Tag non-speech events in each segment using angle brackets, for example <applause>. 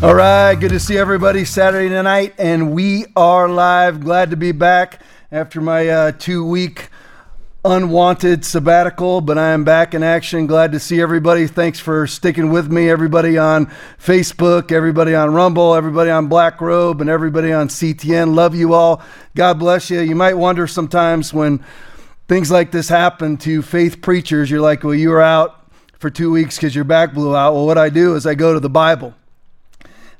All right, good to see everybody Saturday night, and we are live. Glad to be back after my uh, two week unwanted sabbatical, but I am back in action. Glad to see everybody. Thanks for sticking with me, everybody on Facebook, everybody on Rumble, everybody on Black Robe, and everybody on CTN. Love you all. God bless you. You might wonder sometimes when things like this happen to faith preachers, you're like, well, you were out for two weeks because your back blew out. Well, what I do is I go to the Bible.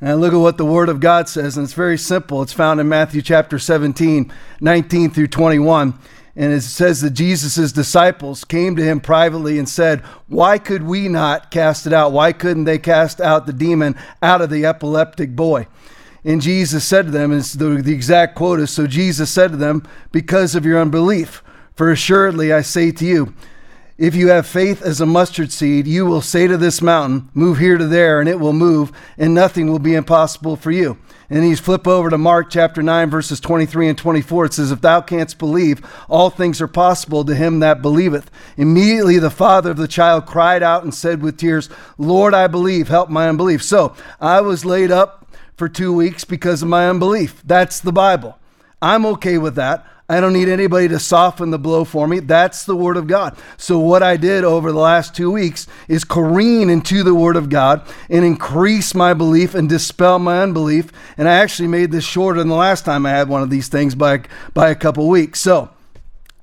And look at what the Word of God says, and it's very simple. It's found in Matthew chapter 17, 19 through 21. And it says that Jesus' disciples came to him privately and said, Why could we not cast it out? Why couldn't they cast out the demon out of the epileptic boy? And Jesus said to them, and the, the exact quote is, So Jesus said to them, Because of your unbelief. For assuredly I say to you, if you have faith as a mustard seed, you will say to this mountain, Move here to there, and it will move, and nothing will be impossible for you. And he's flip over to Mark chapter 9, verses 23 and 24. It says, If thou canst believe, all things are possible to him that believeth. Immediately the father of the child cried out and said with tears, Lord, I believe, help my unbelief. So I was laid up for two weeks because of my unbelief. That's the Bible. I'm okay with that. I don't need anybody to soften the blow for me. That's the Word of God. So, what I did over the last two weeks is careen into the Word of God and increase my belief and dispel my unbelief. And I actually made this shorter than the last time I had one of these things by, by a couple weeks. So,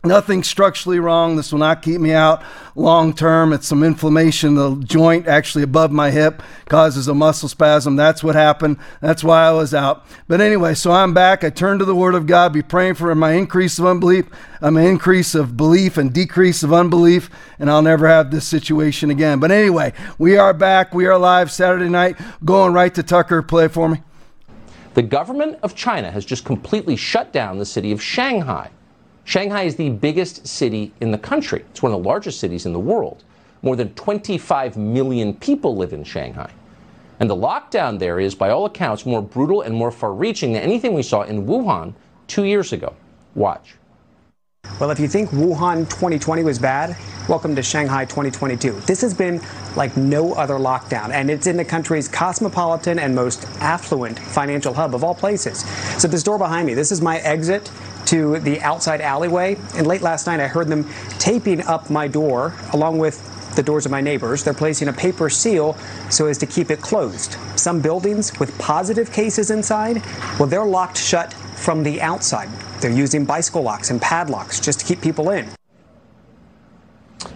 Nothing structurally wrong. This will not keep me out long term. It's some inflammation. The joint actually above my hip causes a muscle spasm. That's what happened. That's why I was out. But anyway, so I'm back. I turn to the Word of God, be praying for my increase of unbelief, um, an increase of belief and decrease of unbelief, and I'll never have this situation again. But anyway, we are back. We are live Saturday night. Going right to Tucker. Play for me. The government of China has just completely shut down the city of Shanghai. Shanghai is the biggest city in the country. It's one of the largest cities in the world. More than 25 million people live in Shanghai. And the lockdown there is, by all accounts, more brutal and more far reaching than anything we saw in Wuhan two years ago. Watch. Well, if you think Wuhan 2020 was bad, welcome to Shanghai 2022. This has been like no other lockdown, and it's in the country's cosmopolitan and most affluent financial hub of all places. So, this door behind me, this is my exit to the outside alleyway. And late last night, I heard them taping up my door along with the doors of my neighbors. They're placing a paper seal so as to keep it closed. Some buildings with positive cases inside, well, they're locked shut from the outside. They're using bicycle locks and padlocks just to keep people in.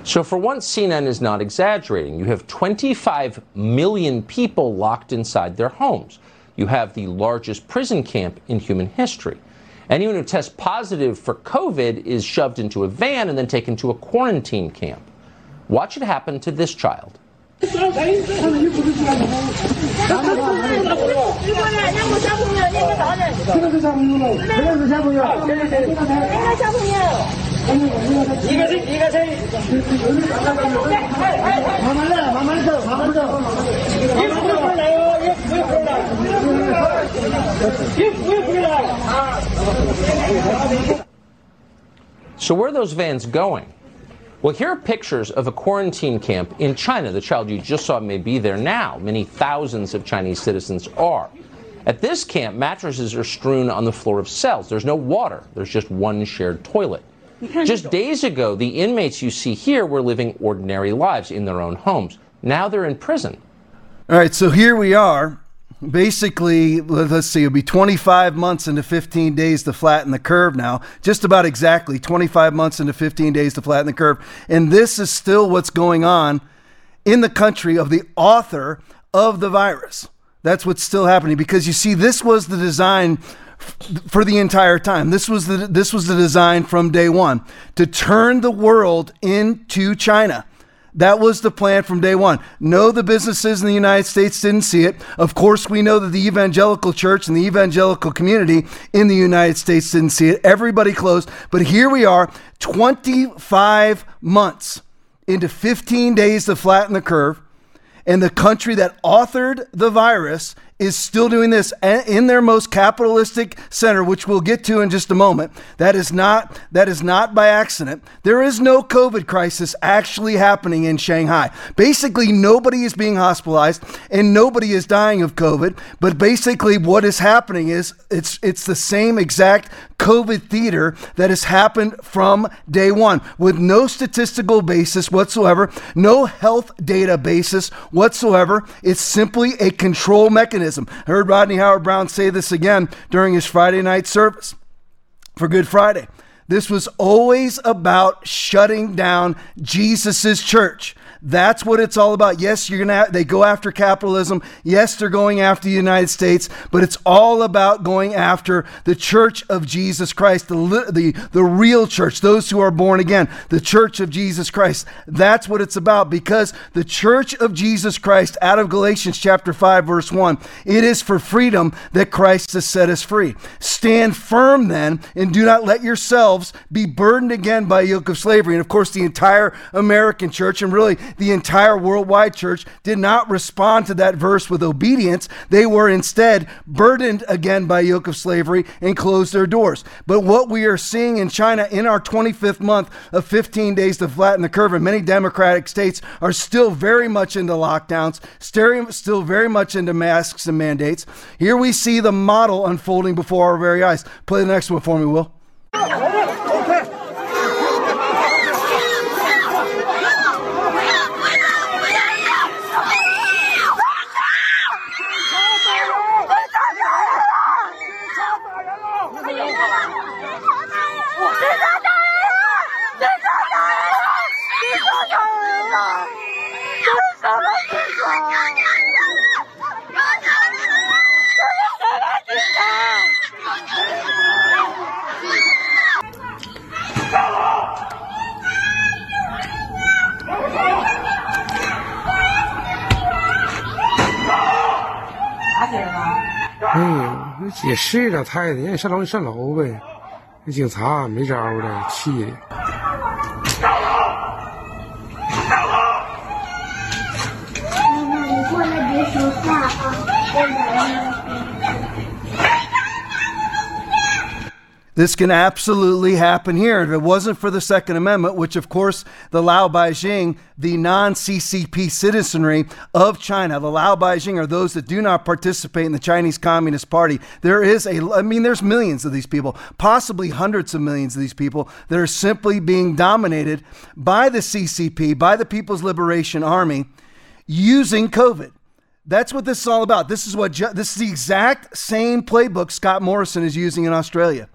So, for once, CNN is not exaggerating. You have 25 million people locked inside their homes. You have the largest prison camp in human history. Anyone who tests positive for COVID is shoved into a van and then taken to a quarantine camp. Watch it happen to this child. <laughs> So, where are those vans going? Well, here are pictures of a quarantine camp in China. The child you just saw may be there now. Many thousands of Chinese citizens are. At this camp, mattresses are strewn on the floor of cells. There's no water, there's just one shared toilet. Just days ago, the inmates you see here were living ordinary lives in their own homes. Now they're in prison. All right, so here we are. Basically, let's see, it'll be 25 months into 15 days to flatten the curve now. Just about exactly 25 months into 15 days to flatten the curve. And this is still what's going on in the country of the author of the virus. That's what's still happening because you see, this was the design for the entire time. This was the this was the design from day one to turn the world into China. That was the plan from day one. No, the businesses in the United States didn't see it. Of course, we know that the evangelical church and the evangelical community in the United States didn't see it. Everybody closed. But here we are, 25 months into 15 days to flatten the curve. And the country that authored the virus is still doing this in their most capitalistic center, which we'll get to in just a moment. That is not that is not by accident. There is no COVID crisis actually happening in Shanghai. Basically, nobody is being hospitalized and nobody is dying of COVID. But basically, what is happening is it's it's the same exact COVID theater that has happened from day one with no statistical basis whatsoever, no health data basis whatsoever. It's simply a control mechanism. I heard Rodney Howard-Browne say this again during his Friday night service for Good Friday. This was always about shutting down Jesus's church. That's what it's all about. Yes, you're gonna. They go after capitalism. Yes, they're going after the United States, but it's all about going after the Church of Jesus Christ, the the the real church, those who are born again, the Church of Jesus Christ. That's what it's about. Because the Church of Jesus Christ, out of Galatians chapter five, verse one, it is for freedom that Christ has set us free. Stand firm then, and do not let yourselves be burdened again by yoke of slavery. And of course, the entire American church, and really the entire worldwide church did not respond to that verse with obedience. They were instead burdened again by yoke of slavery and closed their doors. But what we are seeing in China in our 25th month of 15 days to flatten the curve, and many democratic states are still very much into lockdowns, still very much into masks and mandates. Here we see the model unfolding before our very eyes. Play the next one for me, Will. 也是老，太太，让你上楼你上楼呗。那警察没招了，气的。Can absolutely happen here. If it wasn't for the Second Amendment, which of course the Lao Baixing, the non CCP citizenry of China, the Lao Baixing are those that do not participate in the Chinese Communist Party. There is a, I mean, there's millions of these people, possibly hundreds of millions of these people that are simply being dominated by the CCP, by the People's Liberation Army, using COVID. That's what this is all about. This is what this is the exact same playbook Scott Morrison is using in Australia.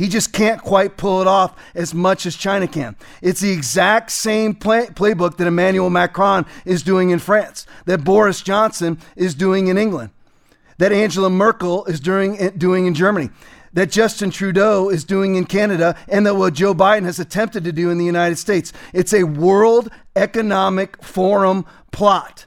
He just can't quite pull it off as much as China can. It's the exact same play, playbook that Emmanuel Macron is doing in France, that Boris Johnson is doing in England, that Angela Merkel is doing, eh, doing in Germany, that Justin Trudeau is doing in Canada, and that what Joe Biden has attempted to do in the United States. It's a World Economic Forum plot.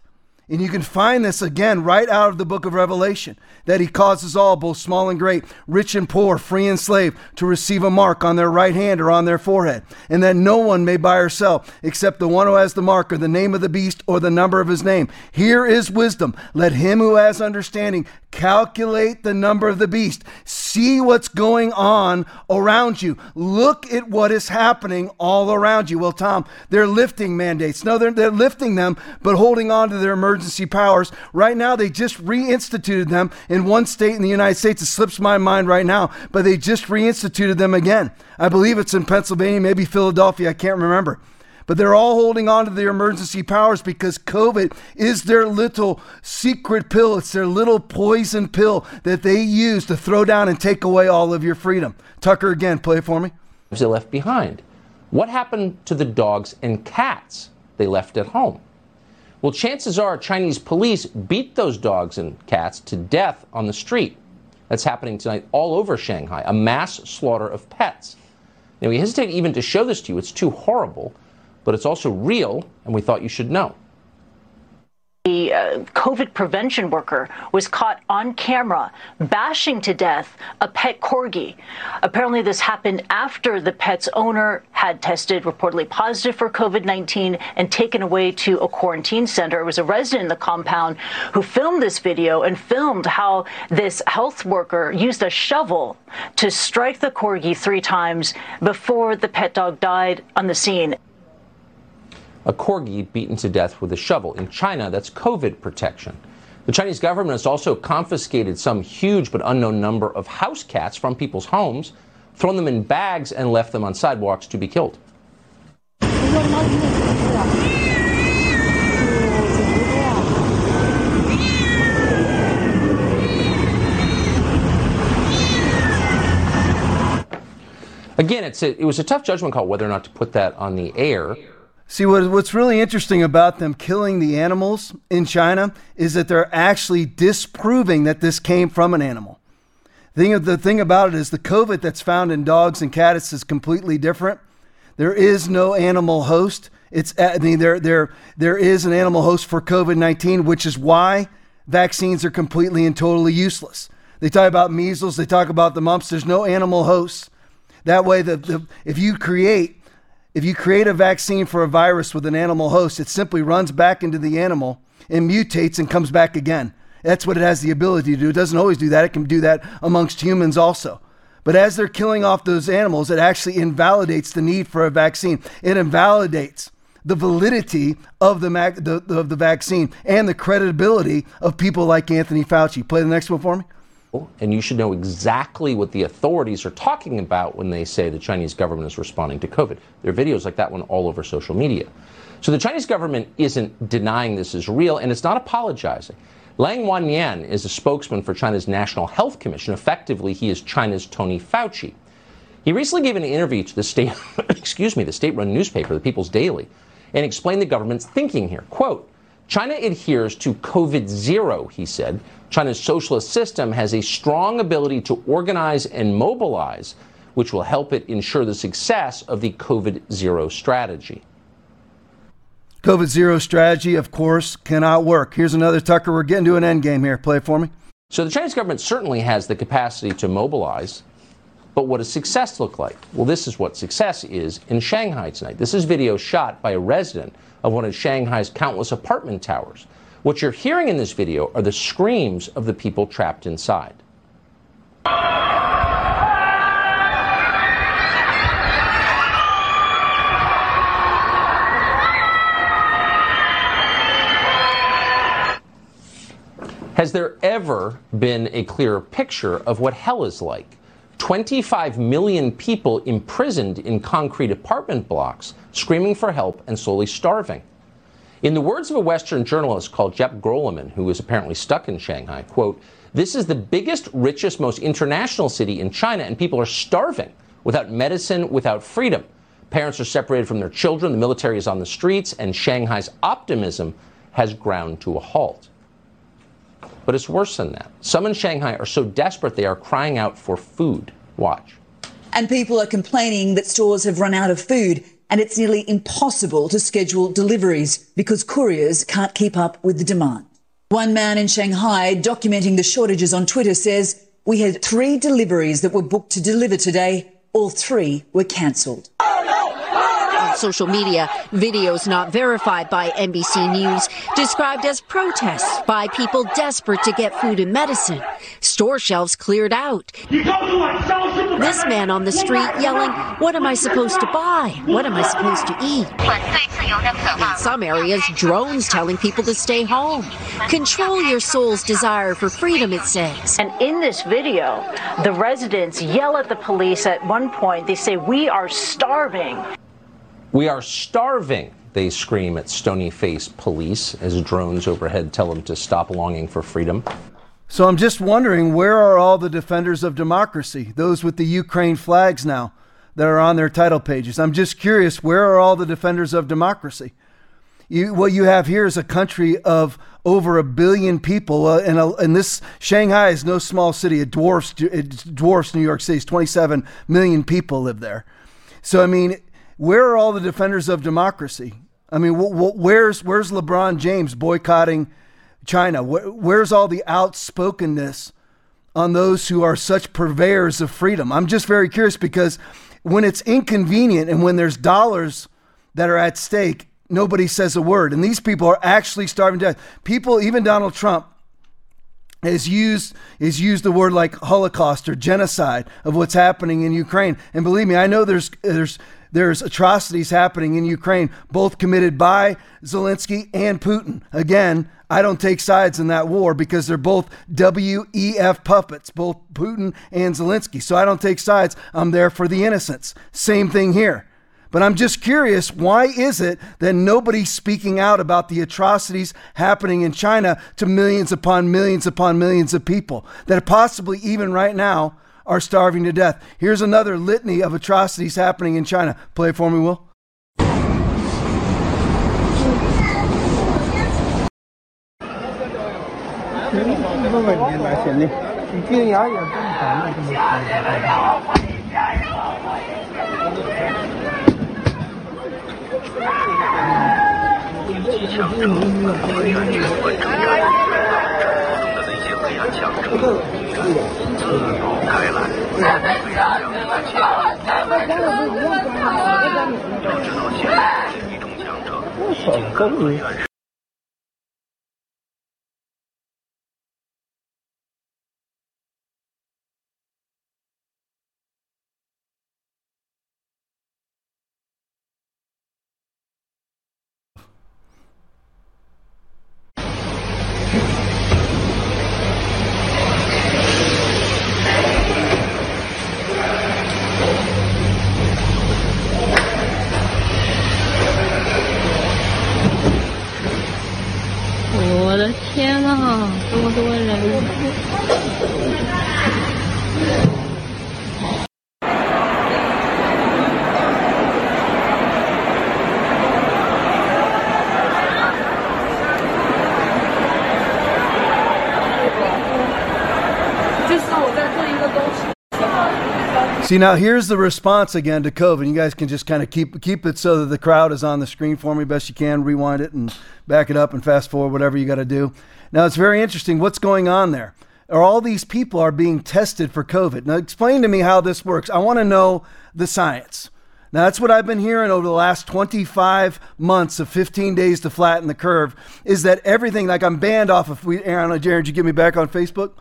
And you can find this again right out of the book of Revelation that he causes all, both small and great, rich and poor, free and slave, to receive a mark on their right hand or on their forehead, and that no one may buy or sell except the one who has the mark or the name of the beast or the number of his name. Here is wisdom. Let him who has understanding calculate the number of the beast. See what's going on around you. Look at what is happening all around you. Well, Tom, they're lifting mandates. No, they're, they're lifting them, but holding on to their emergency powers. Right now, they just reinstituted them in one state in the United States. It slips my mind right now, but they just reinstituted them again. I believe it's in Pennsylvania, maybe Philadelphia. I can't remember. But they're all holding on to their emergency powers because COVID is their little secret pill. It's their little poison pill that they use to throw down and take away all of your freedom. Tucker, again, play for me. They left behind. What happened to the dogs and cats they left at home? Well, chances are Chinese police beat those dogs and cats to death on the street. That's happening tonight all over Shanghai, a mass slaughter of pets. Now, we hesitate even to show this to you, it's too horrible, but it's also real, and we thought you should know. The uh, COVID prevention worker was caught on camera bashing to death a pet corgi. Apparently, this happened after the pet's owner had tested reportedly positive for COVID 19 and taken away to a quarantine center. It was a resident in the compound who filmed this video and filmed how this health worker used a shovel to strike the corgi three times before the pet dog died on the scene a corgi beaten to death with a shovel. In China, that's COVID protection. The Chinese government has also confiscated some huge but unknown number of house cats from people's homes, thrown them in bags, and left them on sidewalks to be killed. Again, a, it was a tough judgment call whether or not to put that on the air. See, what, what's really interesting about them killing the animals in China is that they're actually disproving that this came from an animal. The thing, the thing about it is the COVID that's found in dogs and cats is completely different. There is no animal host. It's uh, I mean there there there is an animal host for COVID-19, which is why vaccines are completely and totally useless. They talk about measles, they talk about the mumps. There's no animal hosts. That way, the, the if you create if you create a vaccine for a virus with an animal host, it simply runs back into the animal and mutates and comes back again. That's what it has the ability to do. It doesn't always do that, it can do that amongst humans also. But as they're killing off those animals, it actually invalidates the need for a vaccine. It invalidates the validity of the, the, of the vaccine and the credibility of people like Anthony Fauci. Play the next one for me and you should know exactly what the authorities are talking about when they say the Chinese government is responding to COVID. There are videos like that one all over social media. So the Chinese government isn't denying this is real, and it's not apologizing. Liang Wannian is a spokesman for China's National Health Commission. Effectively, he is China's Tony Fauci. He recently gave an interview to the state, <coughs> excuse me, the state-run newspaper, the People's Daily, and explained the government's thinking here. Quote, China adheres to COVID zero, he said. China's socialist system has a strong ability to organize and mobilize, which will help it ensure the success of the COVID zero strategy. COVID zero strategy, of course, cannot work. Here's another Tucker. We're getting to an end game here. Play it for me. So the Chinese government certainly has the capacity to mobilize. But what does success look like? Well, this is what success is in Shanghai tonight. This is video shot by a resident of one of Shanghai's countless apartment towers. What you're hearing in this video are the screams of the people trapped inside. Has there ever been a clearer picture of what hell is like? 25 million people imprisoned in concrete apartment blocks, screaming for help and slowly starving. In the words of a Western journalist called Jep Groleman, who is apparently stuck in Shanghai, quote, this is the biggest, richest, most international city in China, and people are starving without medicine, without freedom. Parents are separated from their children, the military is on the streets, and Shanghai's optimism has ground to a halt. But it's worse than that. Some in Shanghai are so desperate they are crying out for food. Watch. And people are complaining that stores have run out of food and it's nearly impossible to schedule deliveries because couriers can't keep up with the demand. One man in Shanghai documenting the shortages on Twitter says, We had three deliveries that were booked to deliver today. All three were cancelled social media. Videos not verified by NBC News described as protests by people desperate to get food and medicine. Store shelves cleared out. This man on the street yelling, What am I supposed to buy? What am I supposed to eat? In some areas, drones telling people to stay home. Control your soul's desire for freedom, it says. And in this video, the residents yell at the police at one point. They say, We are starving. We are starving, they scream at stony faced police as drones overhead tell them to stop longing for freedom. So I'm just wondering where are all the defenders of democracy, those with the Ukraine flags now that are on their title pages? I'm just curious where are all the defenders of democracy? You, what you have here is a country of over a billion people, uh, and, a, and this Shanghai is no small city. It dwarfs it dwarfs New York City. 27 million people live there. So I mean, where are all the defenders of democracy? I mean, wh- wh- where's where's LeBron James boycotting China? Where's all the outspokenness on those who are such purveyors of freedom? I'm just very curious because when it's inconvenient and when there's dollars that are at stake, nobody says a word. And these people are actually starving to death. People, even Donald Trump, has used is used the word like Holocaust or genocide of what's happening in Ukraine. And believe me, I know there's there's there's atrocities happening in Ukraine, both committed by Zelensky and Putin. Again, I don't take sides in that war because they're both WEF puppets, both Putin and Zelensky. So I don't take sides. I'm there for the innocents. Same thing here. But I'm just curious why is it that nobody's speaking out about the atrocities happening in China to millions upon millions upon millions of people that possibly even right now are starving to death? Here's another litany of atrocities happening in China. Play for me, Will. 自由开来要知道潜是强者紧跟，See now, here's the response again to COVID. You guys can just kind of keep keep it so that the crowd is on the screen for me best you can. Rewind it and back it up and fast forward, whatever you got to do. Now it's very interesting. What's going on there? Are all these people are being tested for COVID? Now explain to me how this works. I want to know the science. Now that's what I've been hearing over the last 25 months of 15 days to flatten the curve. Is that everything like I'm banned off of? We, Aaron, Jared, you get me back on Facebook?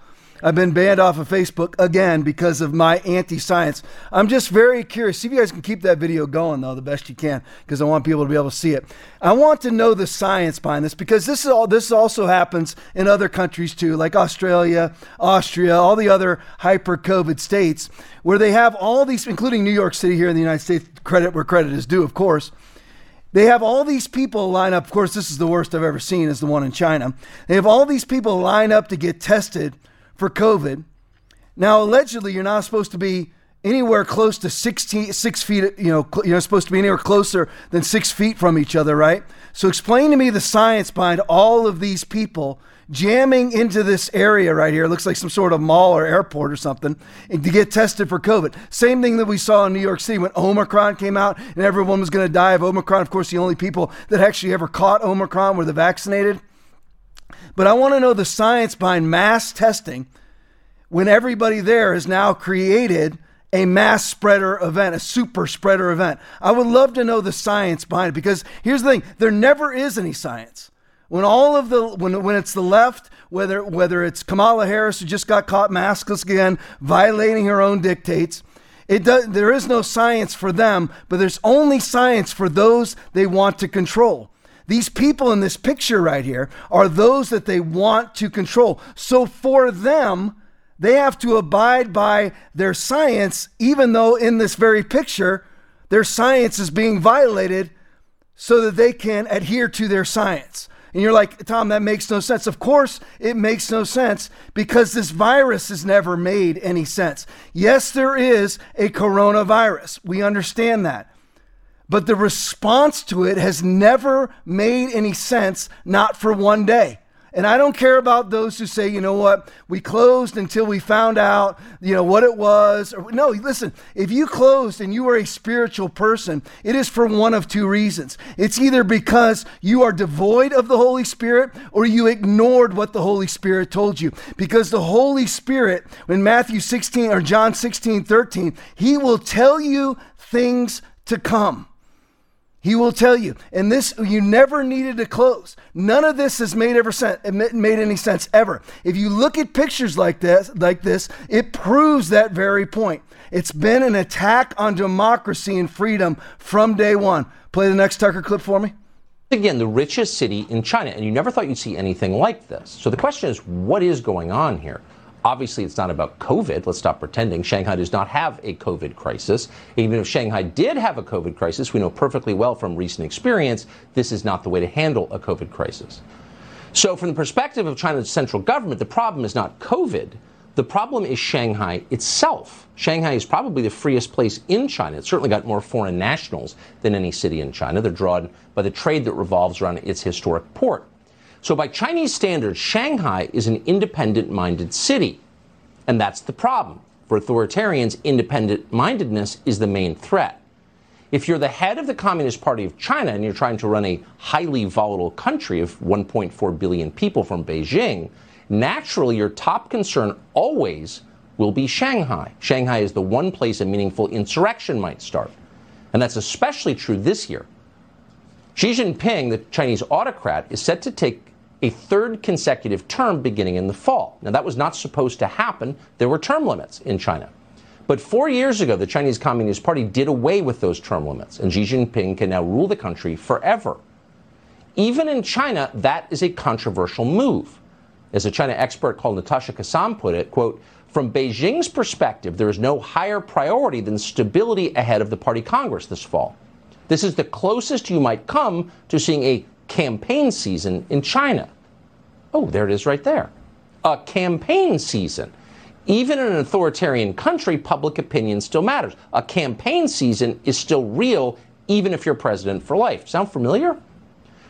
I've been banned off of Facebook again because of my anti science. I'm just very curious. See if you guys can keep that video going, though, the best you can, because I want people to be able to see it. I want to know the science behind this because this is all this also happens in other countries too, like Australia, Austria, all the other hyper COVID states, where they have all these, including New York City here in the United States, credit where credit is due, of course. They have all these people line up. Of course, this is the worst I've ever seen, is the one in China. They have all these people line up to get tested for COVID. Now, allegedly, you're not supposed to be anywhere close to 16, six feet, you know, you're supposed to be anywhere closer than six feet from each other, right? So explain to me the science behind all of these people jamming into this area right here. It looks like some sort of mall or airport or something to get tested for COVID. Same thing that we saw in New York City when Omicron came out and everyone was going to die of Omicron. Of course, the only people that actually ever caught Omicron were the vaccinated. But I want to know the science behind mass testing when everybody there has now created a mass spreader event, a super spreader event. I would love to know the science behind it because here's the thing there never is any science. When all of the when when it's the left, whether whether it's Kamala Harris who just got caught maskless again, violating her own dictates, it does, there is no science for them, but there's only science for those they want to control. These people in this picture right here are those that they want to control. So for them, they have to abide by their science, even though in this very picture, their science is being violated so that they can adhere to their science. And you're like, Tom, that makes no sense. Of course, it makes no sense because this virus has never made any sense. Yes, there is a coronavirus. We understand that but the response to it has never made any sense, not for one day. And I don't care about those who say, you know what, we closed until we found out, you know, what it was. No, listen, if you closed and you are a spiritual person, it is for one of two reasons. It's either because you are devoid of the Holy Spirit or you ignored what the Holy Spirit told you. Because the Holy Spirit, in Matthew 16 or John 16, 13, he will tell you things to come. He will tell you. And this, you never needed to close. None of this has made ever sense, made any sense ever. If you look at pictures like this, like this, it proves that very point. It's been an attack on democracy and freedom from day one. Play the next Tucker clip for me. Again, the richest city in China, and you never thought you'd see anything like this. So the question is, what is going on here? Obviously, it's not about COVID. Let's stop pretending. Shanghai does not have a COVID crisis. Even if Shanghai did have a COVID crisis, we know perfectly well from recent experience this is not the way to handle a COVID crisis. So, from the perspective of China's central government, the problem is not COVID. The problem is Shanghai itself. Shanghai is probably the freest place in China. It's certainly got more foreign nationals than any city in China. They're drawn by the trade that revolves around its historic port. So, by Chinese standards, Shanghai is an independent minded city. And that's the problem. For authoritarians, independent mindedness is the main threat. If you're the head of the Communist Party of China and you're trying to run a highly volatile country of 1.4 billion people from Beijing, naturally your top concern always will be Shanghai. Shanghai is the one place a meaningful insurrection might start. And that's especially true this year. Xi Jinping, the Chinese autocrat, is set to take a third consecutive term beginning in the fall. Now, that was not supposed to happen. There were term limits in China. But four years ago, the Chinese Communist Party did away with those term limits, and Xi Jinping can now rule the country forever. Even in China, that is a controversial move. As a China expert called Natasha Kassam put it, quote, from Beijing's perspective, there is no higher priority than stability ahead of the party Congress this fall. This is the closest you might come to seeing a campaign season in China. Oh, there it is right there. A campaign season. Even in an authoritarian country, public opinion still matters. A campaign season is still real, even if you're president for life. Sound familiar?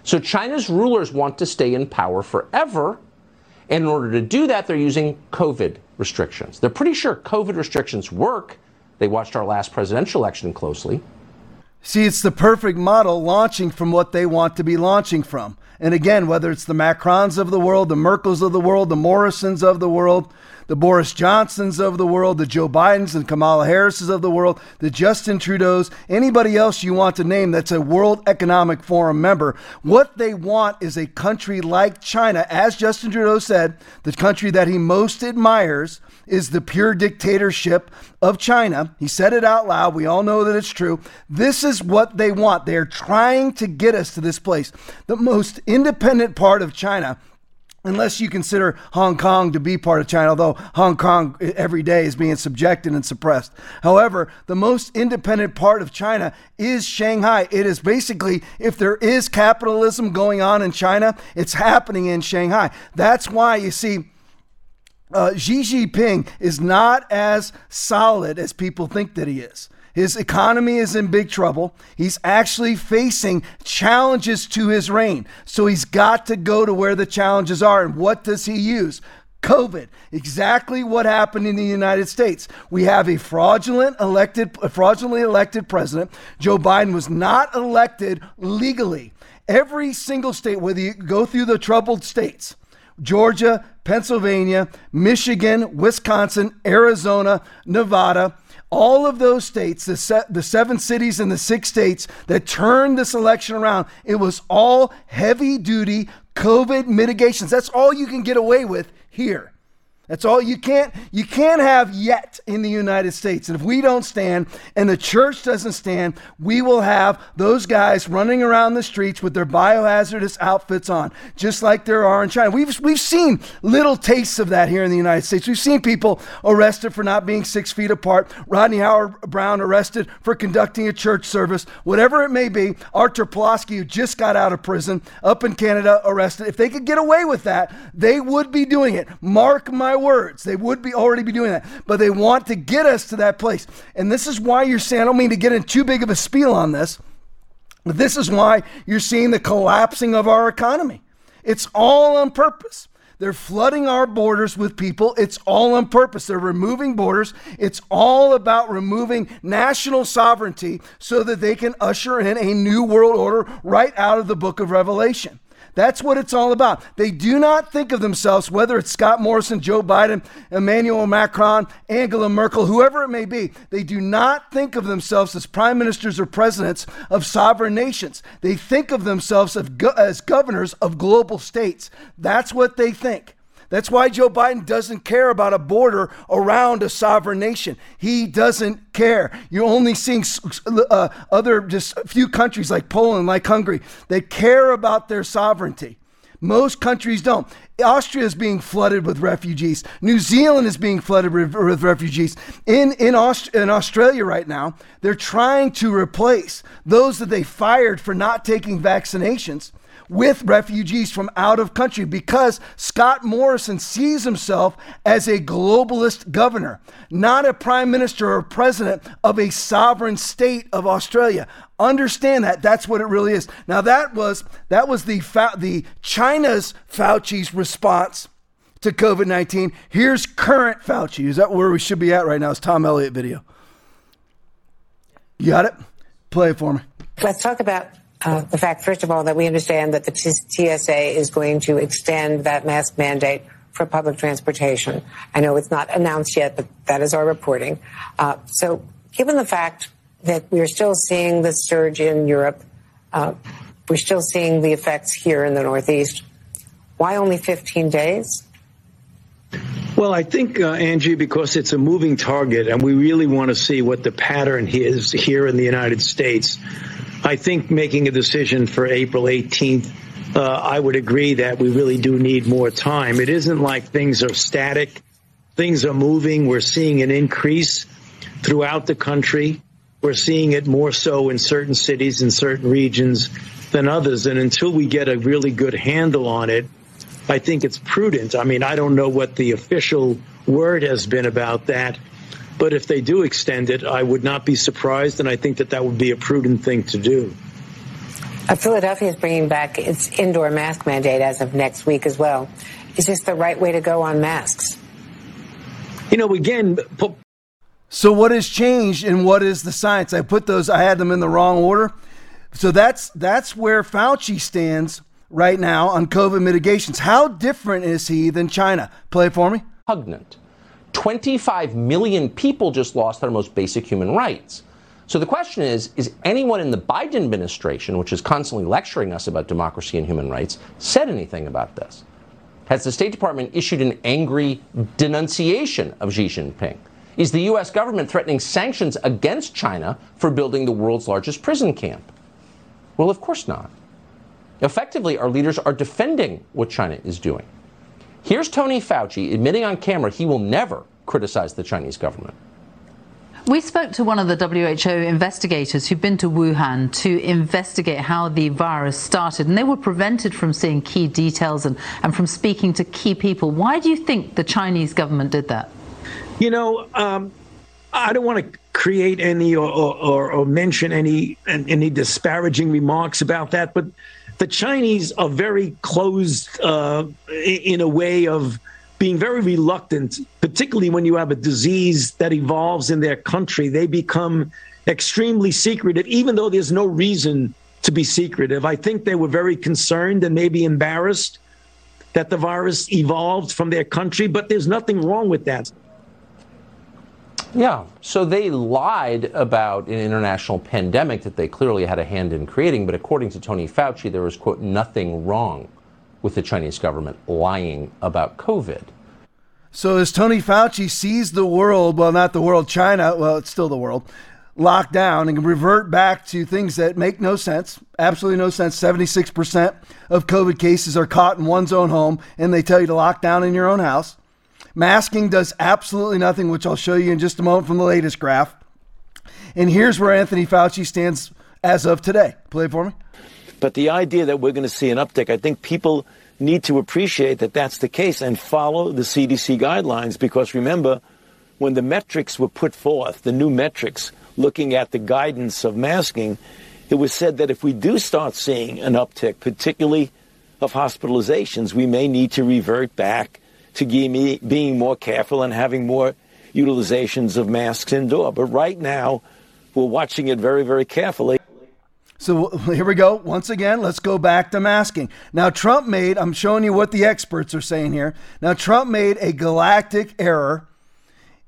So China's rulers want to stay in power forever. And in order to do that, they're using COVID restrictions. They're pretty sure COVID restrictions work. They watched our last presidential election closely. See, it's the perfect model launching from what they want to be launching from. And again, whether it's the Macrons of the world, the Merkels of the world, the Morrisons of the world, the Boris Johnsons of the world, the Joe Bidens and Kamala Harrises of the world, the Justin Trudeau's, anybody else you want to name that's a World Economic Forum member, what they want is a country like China, as Justin Trudeau said, the country that he most admires is the pure dictatorship of China. He said it out loud. We all know that it's true. This is what they want. They're trying to get us to this place. The most independent part of China unless you consider Hong Kong to be part of China, although Hong Kong every day is being subjected and suppressed. However, the most independent part of China is Shanghai. It is basically, if there is capitalism going on in China, it's happening in Shanghai. That's why you see uh, Xi Jinping is not as solid as people think that he is. His economy is in big trouble. He's actually facing challenges to his reign. So he's got to go to where the challenges are. And what does he use? COVID. Exactly what happened in the United States. We have a fraudulent elected, fraudulently elected president. Joe Biden was not elected legally. Every single state, whether you go through the troubled states, Georgia, Pennsylvania, Michigan, Wisconsin, Arizona, Nevada, all of those states, the, se- the seven cities and the six states that turned this election around, it was all heavy duty COVID mitigations. That's all you can get away with here. That's all you can't you can't have yet in the United States. And if we don't stand and the church doesn't stand, we will have those guys running around the streets with their biohazardous outfits on, just like there are in China. We've we've seen little tastes of that here in the United States. We've seen people arrested for not being six feet apart, Rodney Howard-Browne arrested for conducting a church service, whatever it may be. Artur Pawlowski, who just got out of prison up in Canada, arrested. If they could get away with that, they would be doing it. Mark my my words. They would be already be doing that, but they want to get us to that place. And this is why you're saying, I don't mean to get in too big of a spiel on this, but this is why you're seeing the collapsing of our economy. It's all on purpose. They're flooding our borders with people. It's all on purpose. They're removing borders. It's all about removing national sovereignty so that they can usher in a new world order right out of the book of Revelation. That's what it's all about. They do not think of themselves, whether it's Scott Morrison, Joe Biden, Emmanuel Macron, Angela Merkel, whoever it may be, they do not think of themselves as prime ministers or presidents of sovereign nations. They think of themselves as governors of global states. That's what they think. That's why Joe Biden doesn't care about a border around a sovereign nation. He doesn't care. You're only seeing uh, other just a few countries like Poland, like Hungary, they care about their sovereignty. Most countries don't. Austria is being flooded with refugees. New Zealand is being flooded with, with refugees. In, in, Aust- in Australia right now, they're trying to replace those that they fired for not taking vaccinations with refugees from out of country because Scott Morrison sees himself as a globalist governor, not a prime minister or president of a sovereign state of Australia. Understand that that's what it really is. Now that was that was the the China's Fauci's response to COVID 19. Here's current Fauci. Is that where we should be at right now? It's Tom Elliott video. You got it? Play it for me. Let's talk about uh, the fact, first of all, that we understand that the TSA is going to extend that mask mandate for public transportation. I know it's not announced yet, but that is our reporting. Uh, so, given the fact that we're still seeing the surge in Europe, uh, we're still seeing the effects here in the Northeast. Why only 15 days? Well, I think, uh, Angie, because it's a moving target, and we really want to see what the pattern is here in the United States. I think making a decision for April 18th, uh, I would agree that we really do need more time. It isn't like things are static. Things are moving. We're seeing an increase throughout the country. We're seeing it more so in certain cities and certain regions than others. And until we get a really good handle on it, I think it's prudent. I mean, I don't know what the official word has been about that. But if they do extend it, I would not be surprised, and I think that that would be a prudent thing to do. Uh, Philadelphia is bringing back its indoor mask mandate as of next week as well. Is this the right way to go on masks? You know, again, so what has changed and what is the science? I put those, I had them in the wrong order. So that's that's where Fauci stands right now on COVID mitigations. How different is he than China? Play for me. Pugnant. 25 million people just lost their most basic human rights. So the question is Is anyone in the Biden administration, which is constantly lecturing us about democracy and human rights, said anything about this? Has the State Department issued an angry denunciation of Xi Jinping? Is the U.S. government threatening sanctions against China for building the world's largest prison camp? Well, of course not. Effectively, our leaders are defending what China is doing. Here's Tony Fauci admitting on camera he will never criticize the Chinese government. We spoke to one of the WHO investigators who've been to Wuhan to investigate how the virus started, and they were prevented from seeing key details and, and from speaking to key people. Why do you think the Chinese government did that? You know, um, I don't want to create any or, or, or mention any any disparaging remarks about that, but the Chinese are very closed uh, in a way of being very reluctant, particularly when you have a disease that evolves in their country. They become extremely secretive, even though there's no reason to be secretive. I think they were very concerned and maybe embarrassed that the virus evolved from their country, but there's nothing wrong with that. Yeah. So they lied about an international pandemic that they clearly had a hand in creating. But according to Tony Fauci, there was, quote, nothing wrong with the Chinese government lying about COVID. So as Tony Fauci sees the world, well, not the world, China, well, it's still the world, locked down and revert back to things that make no sense, absolutely no sense. 76% of COVID cases are caught in one's own home, and they tell you to lock down in your own house. Masking does absolutely nothing, which I'll show you in just a moment from the latest graph. And here's where Anthony Fauci stands as of today. Play for me. But the idea that we're going to see an uptick, I think people need to appreciate that that's the case and follow the CDC guidelines because remember, when the metrics were put forth, the new metrics looking at the guidance of masking, it was said that if we do start seeing an uptick, particularly of hospitalizations, we may need to revert back to be being more careful and having more utilizations of masks indoor. But right now, we're watching it very, very carefully. So <laughs> here we go. Once again, let's go back to masking. Now, Trump made, I'm showing you what the experts are saying here. Now, Trump made a galactic error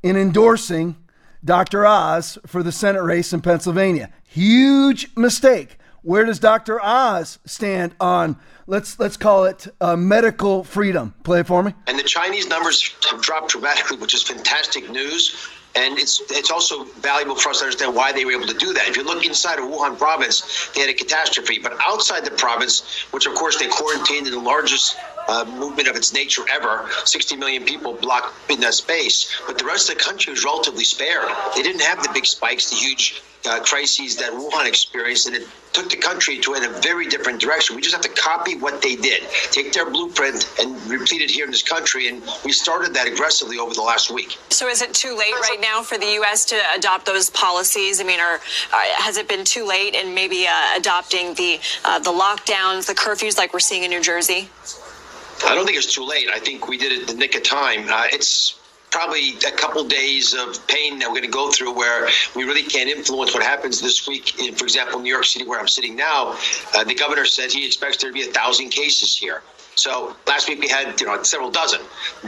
in endorsing Dr. Oz for the Senate race in Pennsylvania. Huge mistake. Where does Dr. Oz stand on let's let's call it uh, medical freedom? Play it for me. And the Chinese numbers have dropped dramatically, which is fantastic news. And it's it's also valuable for us to understand why they were able to do that. If you look inside of Wuhan province, they had a catastrophe. But outside the province, which of course they quarantined in the largest uh, movement of its nature ever, 60 million people blocked in that space. But the rest of the country was relatively spared. They didn't have the big spikes, the huge uh, crises that Wuhan experienced, and it took the country to in a very different direction. We just have to copy what they did, take their blueprint and repeat it here in this country, and we started that aggressively over the last week. So, is it too late right now for the U.S. to adopt those policies? I mean, or uh, has it been too late in maybe uh, adopting the uh, the lockdowns, the curfews, like we're seeing in New Jersey? I don't think it's too late. I think we did it in the nick of time. Uh, it's probably a couple days of pain that we're going to go through where we really can't influence what happens this week. In, for example, New York City, where I'm sitting now, uh, the governor said he expects there to be a thousand cases here. So last week we had you know several dozen,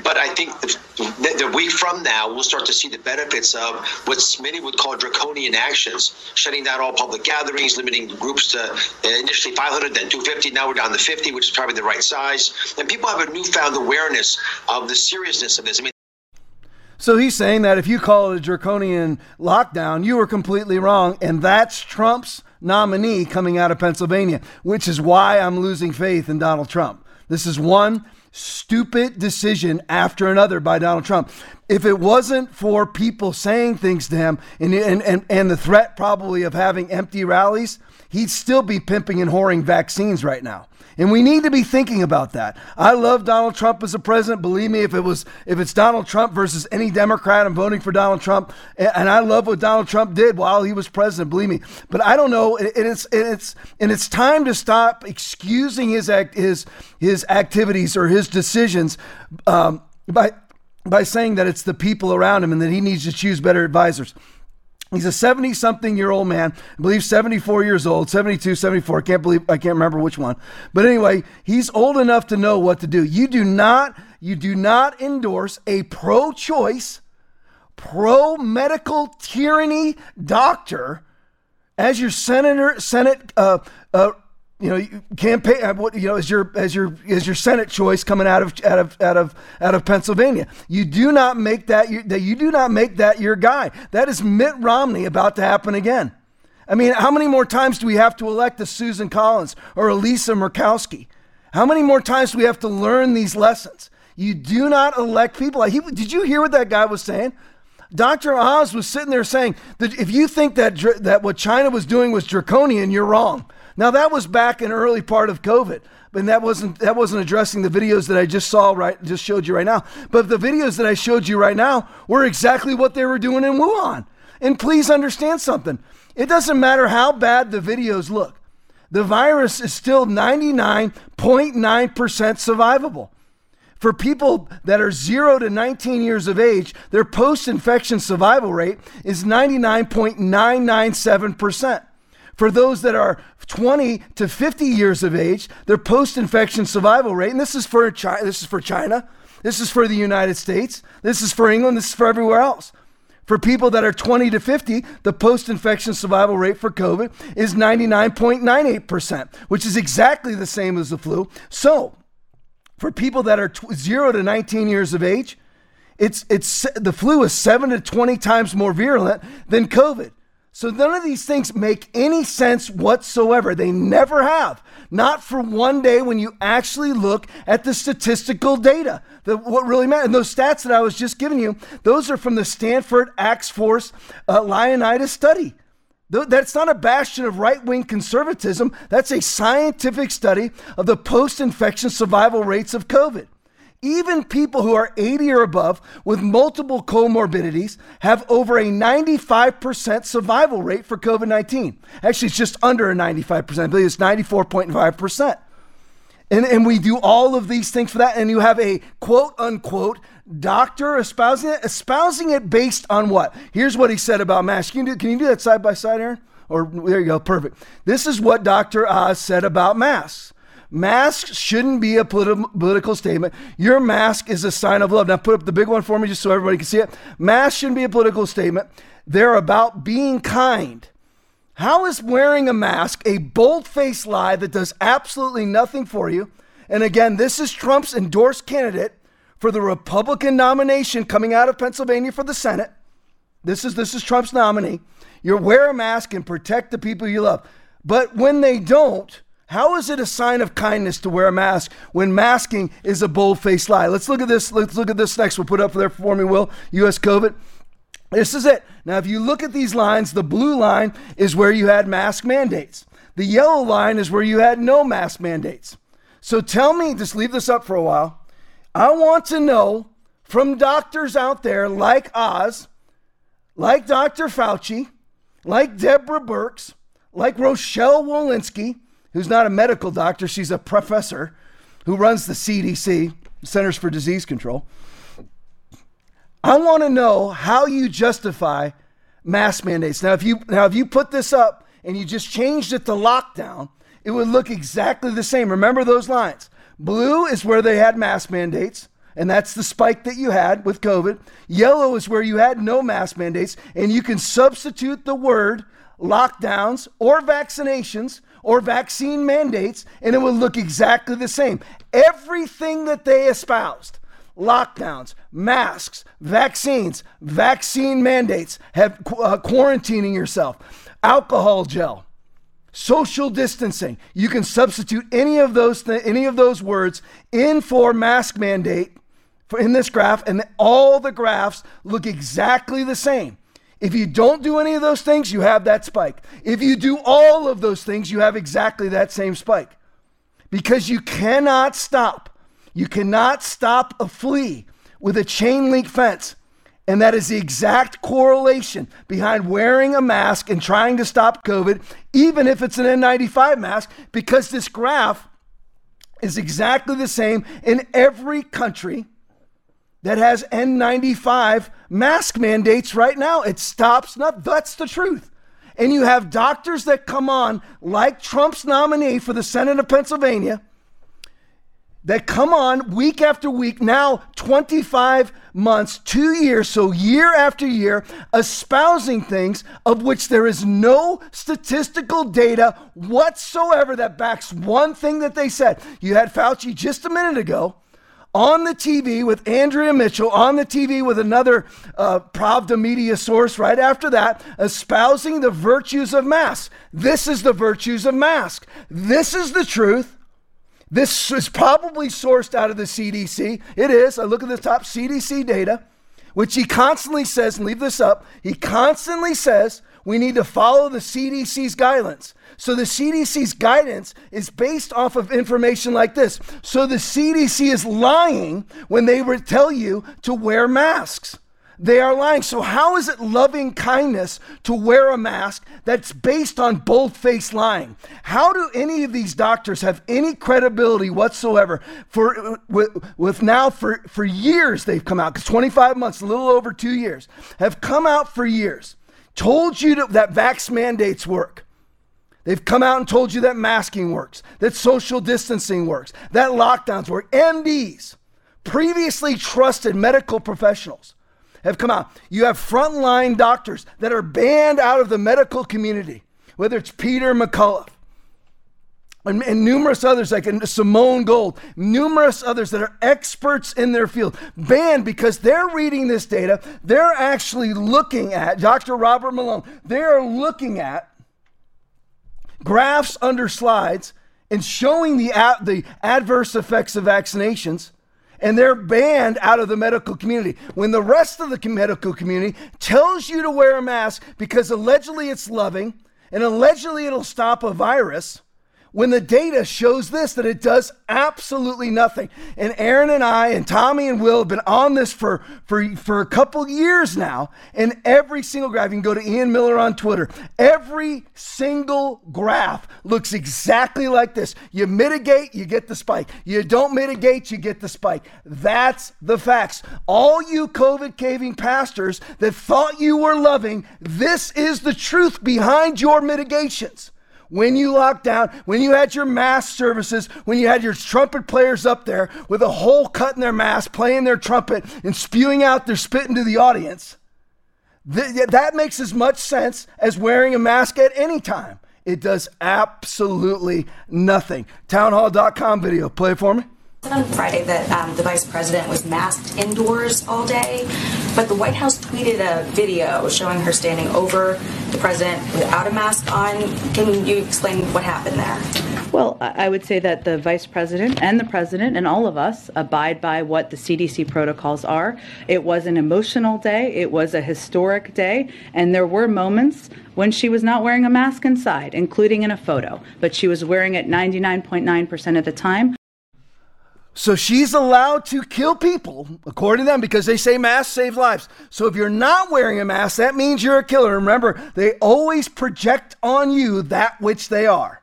but I think the, the, week from now we'll start to see the benefits of what many would call draconian actions, shutting down all public gatherings, limiting groups to uh, initially 500, then 250. Now we're down to 50, which is probably the right size, and people have a newfound awareness of the seriousness of this. I mean. So he's saying that if you call it a draconian lockdown, you were completely wrong. And that's Trump's nominee coming out of Pennsylvania, which is why I'm losing faith in Donald Trump. This is one stupid decision after another by Donald Trump. If it wasn't for people saying things to him and, and, and, and the threat probably of having empty rallies, he'd still be pimping and whoring vaccines right now. And we need to be thinking about that. I love Donald Trump as a president. Believe me, if it was if it's Donald Trump versus any Democrat, I'm voting for Donald Trump. And I love what Donald Trump did while he was president. Believe me. But I don't know. And it's and it's and it's time to stop excusing his act his his activities or his decisions um, by by saying that it's the people around him and that he needs to choose better advisors. He's a 70 something year old man, I believe 74 years old, 72, 74. I can't believe, I can't remember which one. But anyway, he's old enough to know what to do. You do not, you do not endorse a pro choice, pro medical tyranny doctor as your senator, Senate, uh, uh, you know, campaign. Uh, what you know as your as your as your Senate choice coming out of out of out of out of Pennsylvania. You do not make that your, that you do not make that your guy. That is Mitt Romney about to happen again. I mean, how many more times do we have to elect a Susan Collins or a Lisa Murkowski? How many more times do we have to learn these lessons? You do not elect people. He, did you hear what that guy was saying? Dr. Oz was sitting there saying that if you think that that what China was doing was draconian, you're wrong. Now that was back in early part of COVID, but that wasn't that wasn't addressing the videos that I just saw right just showed you right now. But the videos that I showed you right now were exactly what they were doing in Wuhan. And please understand something. It doesn't matter how bad the videos look. The virus is still 99.9% survivable. For people that are 0 to 19 years of age, their post infection survival rate is 99.997%. For those that are 20 to 50 years of age, their post-infection survival rate, and this is for China, this is for China, this is for the United States, this is for England, this is for everywhere else. For people that are 20 to 50, the post infection survival rate for COVID is 99.98%, which is exactly the same as the flu. So, for people that are t- 0 to 19 years of age, it's, it's, the flu is 7 to 20 times more virulent than COVID. So none of these things make any sense whatsoever. They never have. Not for one day when you actually look at the statistical data. The, what really matters. And those stats that I was just giving you, those are from the Stanford Axe Force uh, study. That's not a bastion of right wing conservatism. That's a scientific study of the post infection survival rates of COVID. Even people who are 80 or above with multiple comorbidities have over a 95% survival rate for COVID 19. Actually, it's just under a 95%. I believe it's 94.5%. And, and we do all of these things for that. And you have a quote unquote doctor espousing it, espousing it based on what? Here's what he said about masks. Can you do, can you do that side by side, Aaron? Or there you go, perfect. This is what Dr. Oz said about masks. Masks shouldn't be a politi- political statement. Your mask is a sign of love. Now, put up the big one for me just so everybody can see it. Masks shouldn't be a political statement. They're about being kind. How is wearing a mask a bold faced lie that does absolutely nothing for you? And again, this is Trump's endorsed candidate for the Republican nomination coming out of Pennsylvania for the Senate. This is this is Trump's nominee. You wear a mask and protect the people you love. But when they don't, how is it a sign of kindness to wear a mask when masking is a bold-faced lie? Let's look at this. Let's look at this next. We'll put up there for me, Will. U.S. COVID. This is it. Now, if you look at these lines, the blue line is where you had mask mandates. The yellow line is where you had no mask mandates. So tell me, just leave this up for a while. I want to know from doctors out there like Oz, like Dr. Fauci, like Deborah Birx, like Rochelle Walensky, who's not a medical doctor, she's a professor who runs the CDC, Centers for Disease Control. I want to know how you justify mask mandates. Now, if you now if you put this up and you just changed it to lockdown, it would look exactly the same. Remember those lines. Blue is where they had mask mandates, and that's the spike that you had with COVID. Yellow is where you had no mask mandates, and you can substitute the word lockdowns or vaccinations or vaccine mandates, and it will look exactly the same. Everything that they espoused lockdowns, masks, vaccines, vaccine mandates, have uh, quarantining yourself, alcohol gel, social distancing. You can substitute any of those th- any of those words in for mask mandate for in this graph, and all the graphs look exactly the same. If you don't do any of those things, you have that spike. If you do all of those things, you have exactly that same spike. Because you cannot stop you cannot stop a flea with a chain link fence. And that is the exact correlation behind wearing a mask and trying to stop COVID, even if it's an N95 mask, because this graph is exactly the same in every country that has N95 mask mandates right now. It stops, not, that's the truth. And you have doctors that come on, like Trump's nominee for the Senate of Pennsylvania that come on week after week, now 25 months, two years, so year after year, espousing things of which there is no statistical data whatsoever that backs one thing that they said. You had Fauci just a minute ago on the TV with Andrea Mitchell, on the TV with another uh, Pravda media source right after that, espousing the virtues of mask. This is the virtues of mask. This is the truth. This is probably sourced out of the CDC. It is. I look at the top CDC data, which he constantly says, and leave this up, he constantly says we need to follow the CDC's guidelines. So the CDC's guidance is based off of information like this. So the CDC is lying when they tell you to wear masks. They are lying. So, how is it loving kindness to wear a mask that's based on bold faced lying? How do any of these doctors have any credibility whatsoever? For with, with now for, for years they've come out, because 25 months, a little over two years, have come out for years, told you to, that vax mandates work. They've come out and told you that masking works, that social distancing works, that lockdowns work. MDs, previously trusted medical professionals have come out. You have frontline doctors that are banned out of the medical community, whether it's Peter McCullough and, and, numerous others like Simone Gold, numerous others that are experts in their field, banned because they're reading this data. They're actually looking at, Dr. Robert Malone, they're looking at graphs under slides and showing the, the adverse effects of vaccinations and they're banned out of the medical community. When the rest of the medical community tells you to wear a mask because allegedly it's loving and allegedly it'll stop a virus, when the data shows this that it does absolutely nothing. And Aaron and I and Tommy and Will have been on this for for for a couple years now. And every single graph, you can go to Ian Miller on Twitter. Every single graph looks exactly like this. You mitigate, you get the spike. You don't mitigate, you get the spike. That's the facts. All you COVID caving pastors that thought you were loving, this is the truth behind your mitigations when you locked down, when you had your mass services, when you had your trumpet players up there with a hole cut in their mask, playing their trumpet and spewing out their spit into the audience, th- that makes as much sense as wearing a mask at any time. It does absolutely nothing. Townhall.com video. Play it for me on Friday that um, the vice president was masked indoors all day, but the White House tweeted a video showing her standing over the president without a mask on. Can you explain what happened there? Well, I would say that the vice president and the president and all of us abide by what the CDC protocols are. It was an emotional day, it was a historic day, and there were moments when she was not wearing a mask inside, including in a photo, but she was wearing it 99.9% of the time. So she's allowed to kill people, according to them, because they say masks save lives. So if you're not wearing a mask, that means you're a killer. Remember, they always project on you that which they are.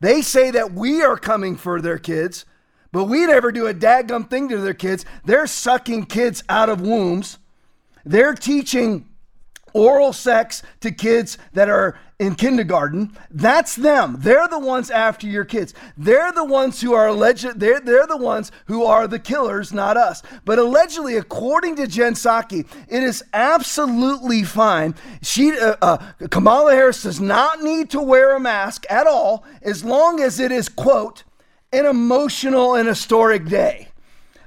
They say that we are coming for their kids, but we never do a dadgum thing to their kids. They're sucking kids out of wombs. They're teaching oral sex to kids that are in kindergarten, that's them. They're the ones after your kids. They're the ones who are alleged, they're, they're the ones who are the killers, not us. But allegedly, according to Jen Psaki, it is absolutely fine. She, uh, uh, Kamala Harris does not need to wear a mask at all as long as it is, quote, an emotional and historic day.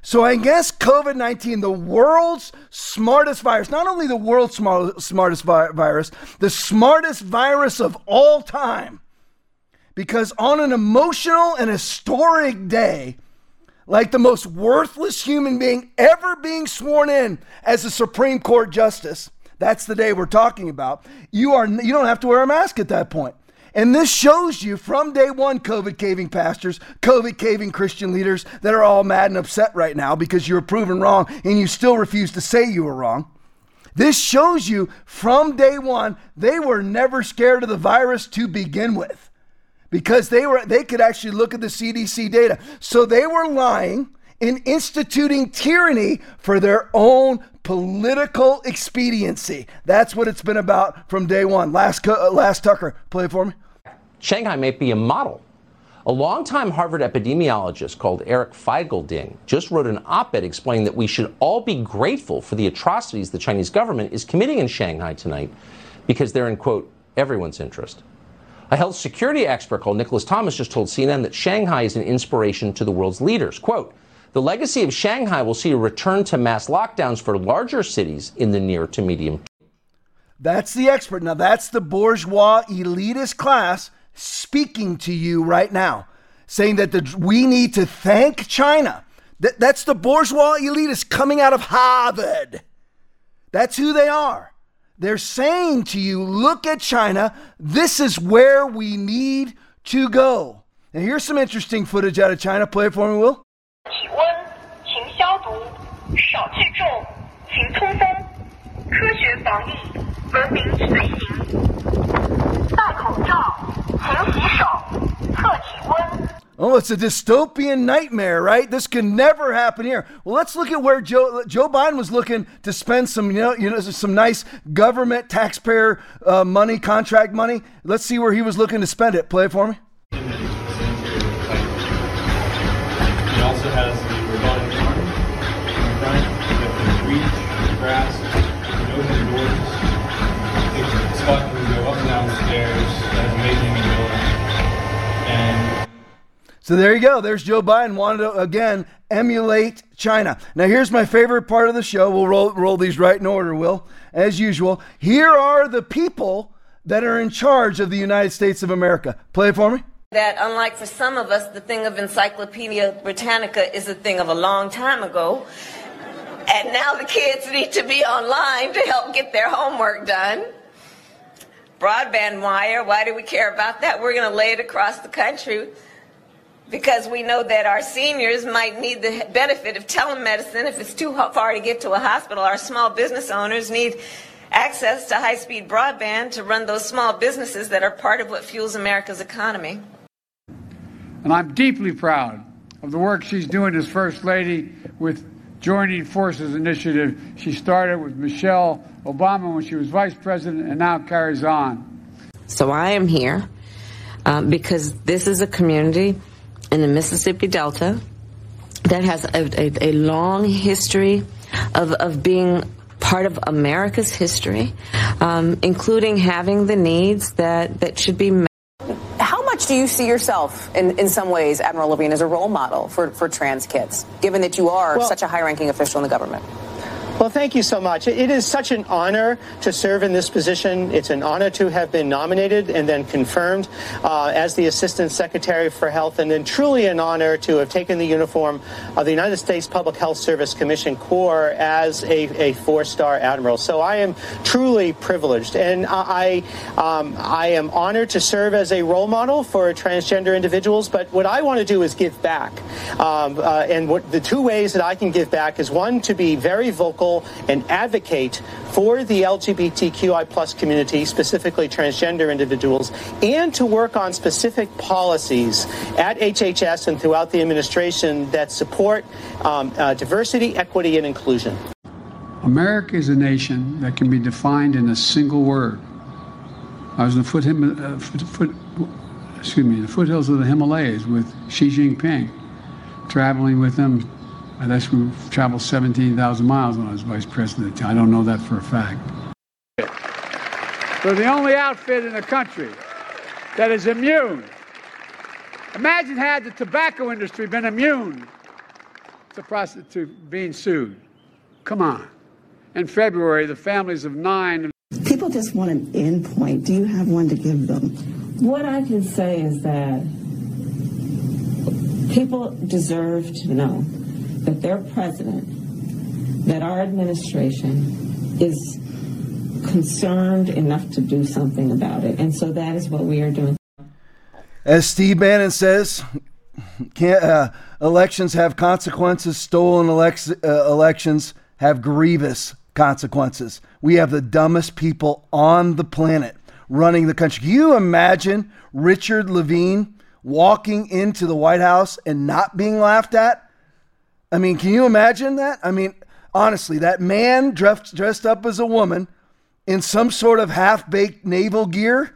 So I guess COVID 19, the world's smartest virus, not only the world's smart, smartest vi- virus, the smartest virus of all time. Because on an emotional and historic day, like the most worthless human being ever being sworn in as a Supreme Court justice, that's the day we're talking about. You are you don't have to wear a mask at that point. And this shows you from day one, COVID caving pastors, COVID caving Christian leaders that are all mad and upset right now because you were proven wrong and you still refuse to say you were wrong. This shows you from day one, they were never scared of the virus to begin with because they were they could actually look at the CDC data. So they were lying in instituting tyranny for their own political expediency. That's what it's been about from day one. Last, uh, last Tucker, play for me. Shanghai may be a model. A longtime Harvard epidemiologist called Eric Feigl-Ding just wrote an op-ed explaining that we should all be grateful for the atrocities the Chinese government is committing in Shanghai tonight because they're in, quote, everyone's interest. A health security expert called Nicholas Thomas just told CNN that Shanghai is an inspiration to the world's leaders. Quote, the legacy of Shanghai will see a return to mass lockdowns for larger cities in the near to medium. That's the expert. Now, that's the bourgeois elitist class speaking to you right now, saying that the, we need to thank China. That, that's the bourgeois elitists coming out of Harvard. That's who they are. They're saying to you, look at China. This is where we need to go. Now, here's some interesting footage out of China. Play it for me, Will. 体温，请消毒，少聚众，请通风，科学防疫，文明随行，戴口罩，勤洗手，测体温。Oh, it's a dystopian nightmare, right? This can never happen here. Well, let's look at where Joe Joe Biden was looking to spend some, you know, you know, some nice government taxpayer uh, money, contract money. Let's see where he was looking to spend it. Play it for me. So there you go. There's Joe Biden wanted to again emulate China. Now here's my favorite part of the show. We'll roll roll these right in order, Will, as usual. Here are the people that are in charge of the United States of America. Play it for me that unlike for some of us, the thing of Encyclopedia Britannica is a thing of a long time ago. And now the kids need to be online to help get their homework done. broadband wire. Why do we care about that? We're going to lay it across the country because we know that our seniors might need the benefit of telemedicine if it's too far to get to a hospital. Our small business owners need access to high speed broadband to run those small businesses that are part of what fuels America's economy. And I'm deeply proud of the work she's doing as First Lady with Joining Forces Initiative. She started with Michelle Obama when she was Vice President and now carries on. So I am here um, because this is a community in the Mississippi Delta that has a, a, a long history of, of being part of America's history, um, including having the needs that, that should be met. How much do you see yourself in, in some ways, Admiral Levine, as a role model for, for trans kids, given that you are well, such a high ranking official in the government? Well, thank you so much. It is such an honor to serve in this position. It's an honor to have been nominated and then confirmed uh, as the Assistant Secretary for Health, and then truly an honor to have taken the uniform of the United States Public Health Service Commission Corps as a, a four-star admiral. So I am truly privileged, and I um, I am honored to serve as a role model for transgender individuals. But what I want to do is give back, um, uh, and what the two ways that I can give back is one to be very vocal vocal and advocate for the LGBTQI plus community, specifically transgender individuals, and to work on specific policies at HHS and throughout the administration that support um, uh, diversity, equity, and inclusion. America is a nation that can be defined in a single word. I was in the foot, uh, foot, foot, excuse me, the foothills of the Himalayas with Xi Jinping, traveling with him I actually traveled 17,000 miles when I was vice president. I don't know that for a fact. We're the only outfit in the country that is immune. Imagine had the tobacco industry been immune to prostitute being sued. Come on. In February, the families of nine. People just want an end point. Do you have one to give them? What I can say is that people deserve to know that their president, that our administration is concerned enough to do something about it. And so that is what we are doing. As Steve Bannon says, uh, elections have consequences. Stolen uh, elections have grievous consequences. We have the dumbest people on the planet running the country. Can you imagine Richard Levine walking into the White House and not being laughed at? I mean, can you imagine that? I mean, honestly, that man dressed, dressed up as a woman in some sort of half baked naval gear.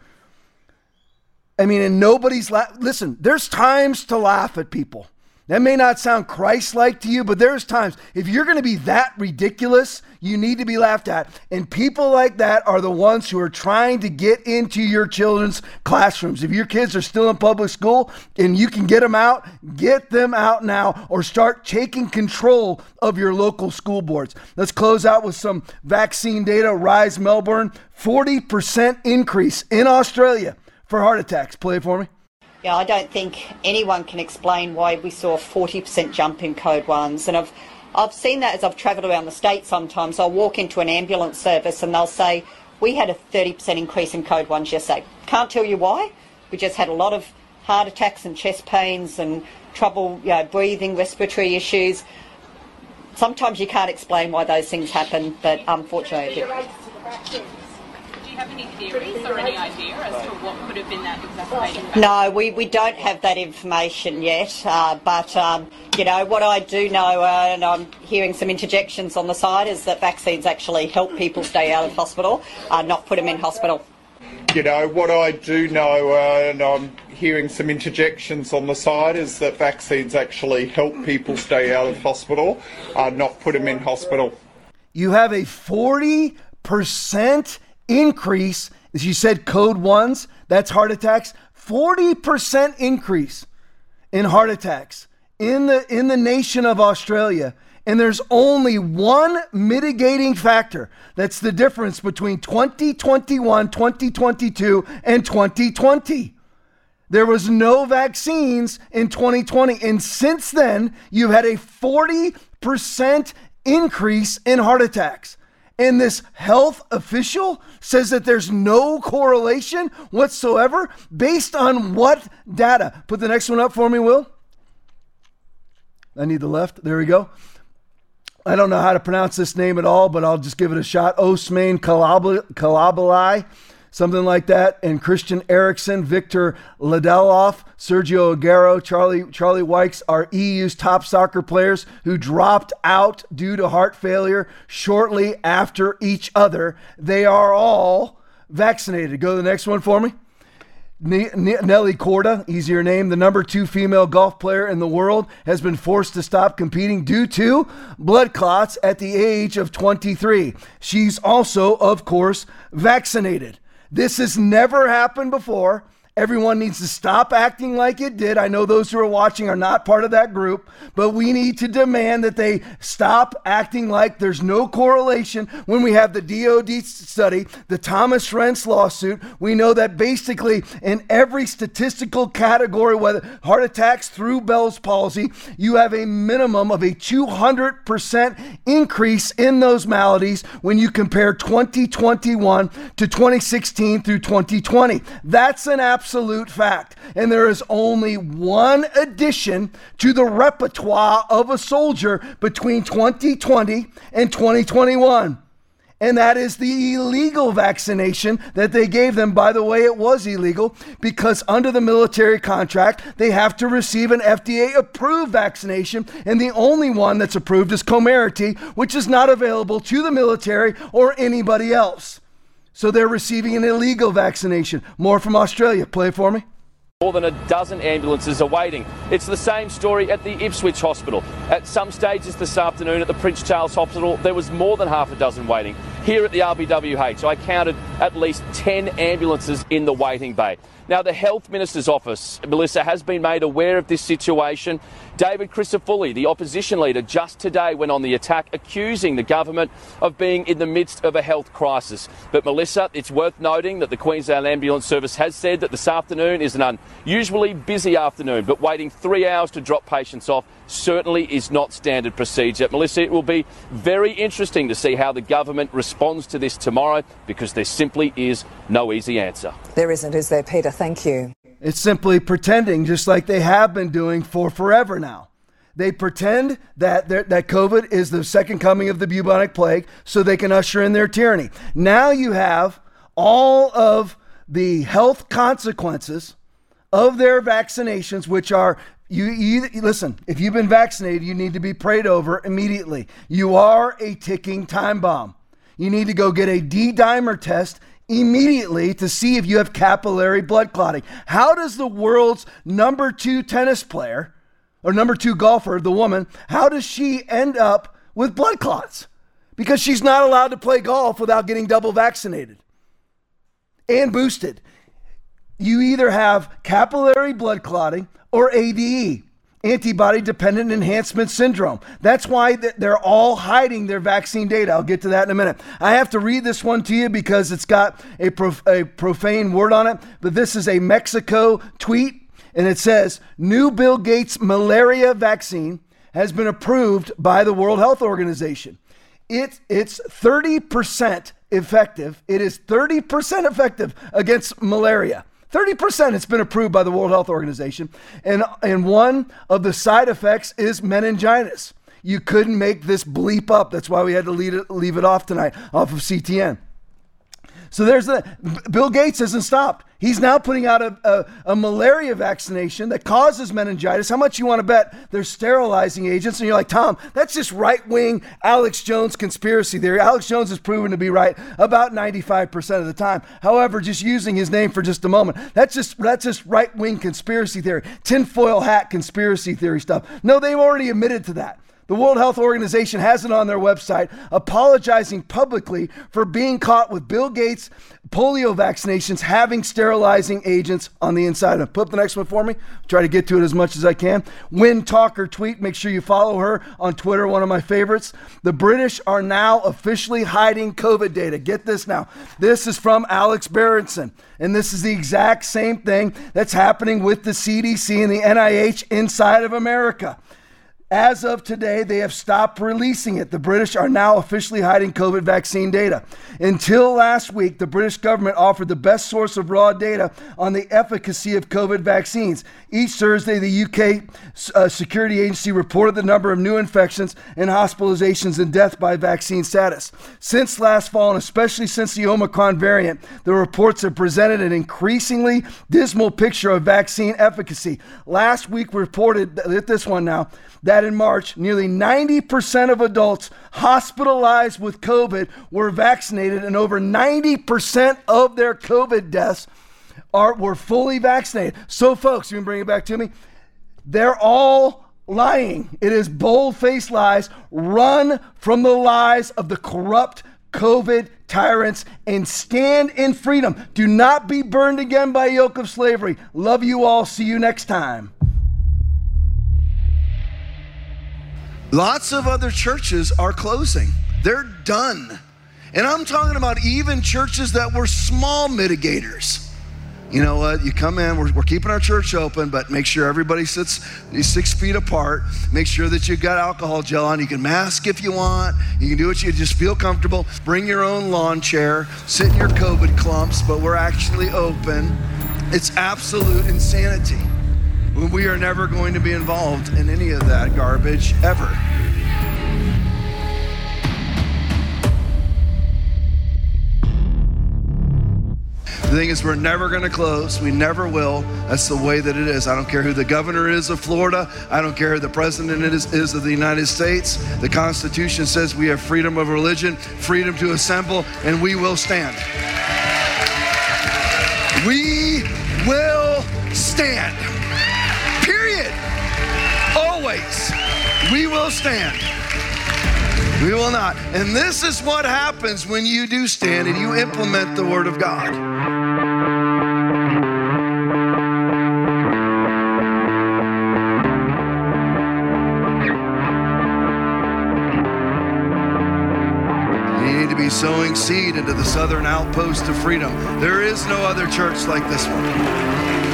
I mean, and nobody's la- listen. There's times to laugh at people. That may not sound Christ like to you, but there's times if you're going to be that ridiculous, you need to be laughed at. And people like that are the ones who are trying to get into your children's classrooms. If your kids are still in public school and you can get them out, get them out now or start taking control of your local school boards. Let's close out with some vaccine data. Rise Melbourne, 40% increase in Australia for heart attacks. Play it for me. Yeah, I don't think anyone can explain why we saw a 40% jump in code ones. And I've, I've seen that as I've travelled around the state sometimes. I'll walk into an ambulance service and they'll say, we had a 30% increase in code ones yesterday. Can't tell you why. We just had a lot of heart attacks and chest pains and trouble you know, breathing, respiratory issues. Sometimes you can't explain why those things happen, but unfortunately have any theories or any idea as to what could have been that exacerbating factor? No, we, we don't have that information yet. Uh, but, um, you know, what I do know, uh, and I'm hearing some interjections on the side, is that vaccines actually help people stay out of hospital, uh, not put them in hospital. You know, what I do know, uh, and I'm hearing some interjections on the side, is that vaccines actually help people stay out of hospital, uh, not put them in hospital. You have a 40% increase, as you said, code ones, that's heart attacks, 40% increase in heart attacks in the in the nation of Australia. And there's only one mitigating factor. That's the difference between 2021, 2022, and 2020. There was no vaccines in 2020. And since then, you've had a 40% increase in heart attacks. And this health official says that there's no correlation whatsoever based on what data? Put the next one up for me, Will. I need the left. There we go. I don't know how to pronounce this name at all, but I'll just give it a shot. Osman Kalabalai something like that. And Christian Eriksen, Victor Lindelof, Sergio Aguero, Charlie Charlie Wyke are EU's top soccer players who dropped out due to heart failure shortly after each other. They are all vaccinated. Go to the next one for me. Nelly Korda, easier name, the number two female golf player in the world, has been forced to stop competing due to blood clots at the age of 23. She's also, of course, vaccinated. This has never happened before. Everyone needs to stop acting like it did. I know those who are watching are not part of that group, but we need to demand that they stop acting like there's no correlation when we have the DOD study, the Thomas Renz lawsuit. We know that basically in every statistical category, whether heart attacks through Bell's palsy, you have a minimum of a 200% increase in those maladies when you compare 2021 to 2016 through 2020. That's an absolute absolute fact. And there is only one addition to the repertoire of a soldier between 2020 and 2021 and that is the illegal vaccination that they gave them. By the way, it was illegal because under the military contract, they have to receive an FDA approved vaccination, and the only one that's approved is Comirnaty, which is not available to the military or anybody else. So they're receiving an illegal vaccination. More from Australia. Play for me. More than a dozen ambulances are waiting. It's the same story at the Ipswich Hospital. At some stages this afternoon at the Prince Charles Hospital, there was more than half a dozen waiting. Here at the RBWH, I counted at least 10 ambulances in the waiting bay. Now, the Health Minister's office, Melissa, has been made aware of this situation. David Crisafulli, the opposition leader, just today went on the attack, accusing the government of being in the midst of a health crisis. But, Melissa, it's worth noting that the Queensland Ambulance Service has said that this afternoon is an unusually busy afternoon, but waiting three hours to drop patients off certainly is not standard procedure. Melissa, it will be very interesting to see how the government responds to this tomorrow because there simply is no easy answer. There isn't, is there, Peter? Thank you. It's simply pretending, just like they have been doing for forever now. They pretend that that COVID is the second coming of the bubonic plague so they can usher in their tyranny. Now you have all of the health consequences of their vaccinations, which are you, you, listen, if you've been vaccinated, you need to be prayed over immediately. You are a ticking time bomb. You need to go get a D dimer test immediately to see if you have capillary blood clotting. How does the world's number two tennis player or number two golfer, the woman, how does she end up with blood clots? Because she's not allowed to play golf without getting double vaccinated and boosted. You either have capillary blood clotting or ADE, antibody dependent enhancement syndrome. That's why they're all hiding their vaccine data. I'll get to that in a minute. I have to read this one to you because it's got a, prof- a profane word on it, but this is a Mexico tweet, and it says New Bill Gates malaria vaccine has been approved by the World Health Organization. It, it's 30% effective. It is 30% effective against malaria. 30% it's been approved by the World Health Organization. And, and one of the side effects is meningitis. You couldn't make this bleep up. That's why we had to leave it, leave it off tonight off of CTN. So there's the Bill Gates hasn't stopped. He's now putting out a, a, a, malaria vaccination that causes meningitis. How much you want to bet they're sterilizing agents? And you're like, Tom, that's just right wing Alex Jones conspiracy theory. Alex Jones is proven to be right about 95% of the time. However, just using his name for just a moment, that's just that's just right wing conspiracy theory, tinfoil hat conspiracy theory stuff. No, they've already admitted to that. The World Health Organization has it on their website, apologizing publicly for being caught with Bill Gates polio vaccinations having sterilizing agents on the inside. Of. Put up the next one for me. Try to get to it as much as I can. Win Talker tweet. Make sure you follow her on Twitter, one of my favorites. The British are now officially hiding COVID data. Get this now. This is from Alex Berenson. And this is the exact same thing that's happening with the CDC and the NIH inside of America As of today, they have stopped releasing it. The British are now officially hiding COVID vaccine data. Until last week, the British government offered the best source of raw data on the efficacy of COVID vaccines. Each Thursday, the UK uh, security agency reported the number of new infections and hospitalizations and death by vaccine status. Since last fall, and especially since the Omicron variant, the reports have presented an increasingly dismal picture of vaccine efficacy. Last week reported, this one now, that in March, nearly 90% of adults hospitalized with COVID were vaccinated, and over 90% of their COVID deaths are, were fully vaccinated. So, folks, you can bring it back to me. They're all lying. It is bold faced lies. Run from the lies of the corrupt COVID tyrants and stand in freedom. Do not be burned again by yoke of slavery. Love you all. See you next time. Lots of other churches are closing, they're done. And I'm talking about even churches that were small mitigators. You know what? You come in, we're, we're keeping our church open, but make sure everybody sits six feet apart. Make sure that you've got alcohol gel on. You can mask if you want. You can do what you just feel comfortable. Bring your own lawn chair, sit in your COVID clumps, but we're actually open. It's absolute insanity. We are never going to be involved in any of that garbage ever. The thing is, we're never going to close. We never will. That's the way that it is. I don't care who the governor is of Florida. I don't care who the president is, is of the United States. The Constitution says we have freedom of religion, freedom to assemble, and we will stand. We will stand. Period. Always. We will stand. We will not. And this is what happens when you do stand and you implement the Word of God. You need to be sowing seed into the southern outpost of freedom. There is no other church like this one.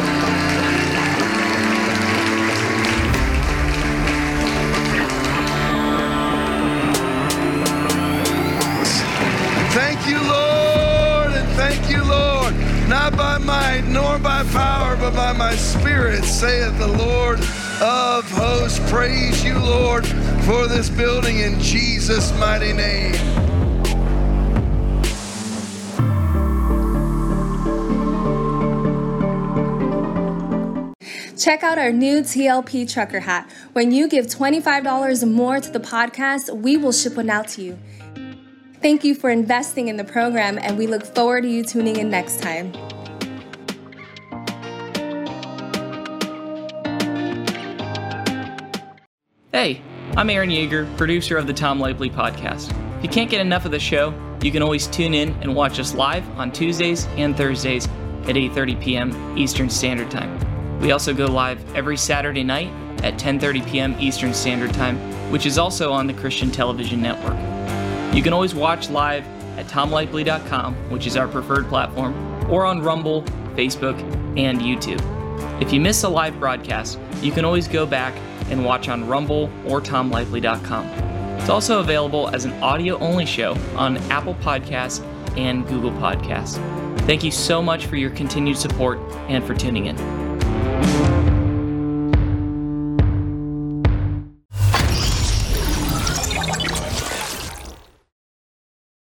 My spirit, saith the Lord of hosts. Praise you, Lord, for this building in Jesus' mighty name. Check out our new TLP trucker hat. When you give $25 more to the podcast, we will ship one out to you. Thank you for investing in the program, and we look forward to you tuning in next time. Hey, I'm Aaron Yeager, producer of the Tom Laipply podcast. If you can't get enough of the show, you can always tune in and watch us live on Tuesdays and Thursdays at 8:30 p.m. Eastern Standard Time. We also go live every Saturday night at 10:30 p.m. Eastern Standard Time, which is also on the Christian Television Network. You can always watch live at tomlaipply.com, which is our preferred platform, or on Rumble, Facebook, and YouTube. If you miss a live broadcast, you can always go back and watch on Rumble or tomlaipply.com. It's also available as an audio only show on Apple Podcasts and Google Podcasts. Thank you so much for your continued support and for tuning in.